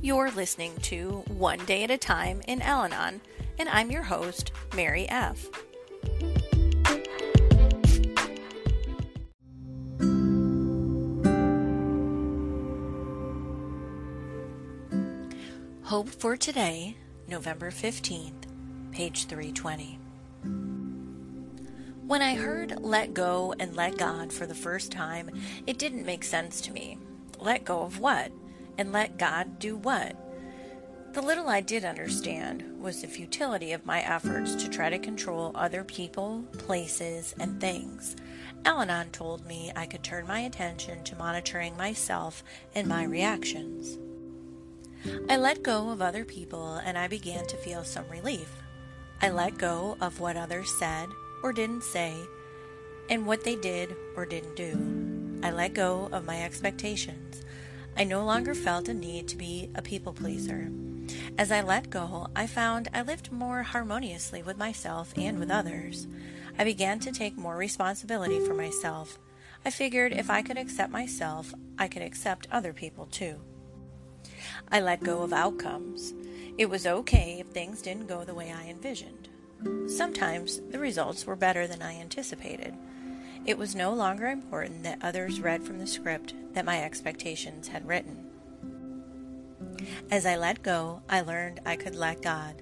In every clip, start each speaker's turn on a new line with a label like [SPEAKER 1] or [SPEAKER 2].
[SPEAKER 1] You're listening to One Day at a Time in Al Anon, and I'm your host, Mary F. Hope for Today, November 15th, page 320. When I heard let go and let God for the first time, it didn't make sense to me. Let go of what? And let God do what? The little I did understand was the futility of my efforts to try to control other people, places, and things. Al Anon told me I could turn my attention to monitoring myself and my reactions. I let go of other people and I began to feel some relief. I let go of what others said or didn't say and what they did or didn't do. I let go of my expectations. I no longer felt a need to be a people pleaser. As I let go, I found I lived more harmoniously with myself and with others. I began to take more responsibility for myself. I figured if I could accept myself, I could accept other people too. I let go of outcomes. It was okay if things didn't go the way I envisioned. Sometimes the results were better than I anticipated. It was no longer important that others read from the script that my expectations had written. As I let go, I learned I could let God.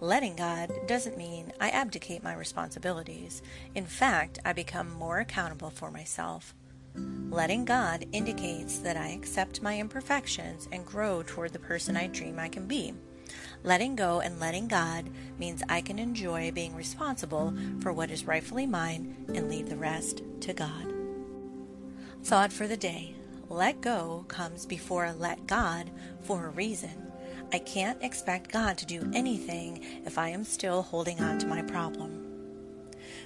[SPEAKER 1] Letting God doesn't mean I abdicate my responsibilities. In fact, I become more accountable for myself. Letting God indicates that I accept my imperfections and grow toward the person I dream I can be. Letting go and letting God means I can enjoy being responsible for what is rightfully mine and leave the rest to God. Thought for the day Let go comes before let God for a reason. I can't expect God to do anything if I am still holding on to my problem.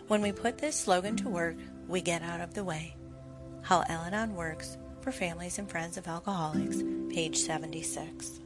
[SPEAKER 1] When we put this slogan to work, we get out of the way. How Al Anon Works for Families and Friends of Alcoholics, page 76.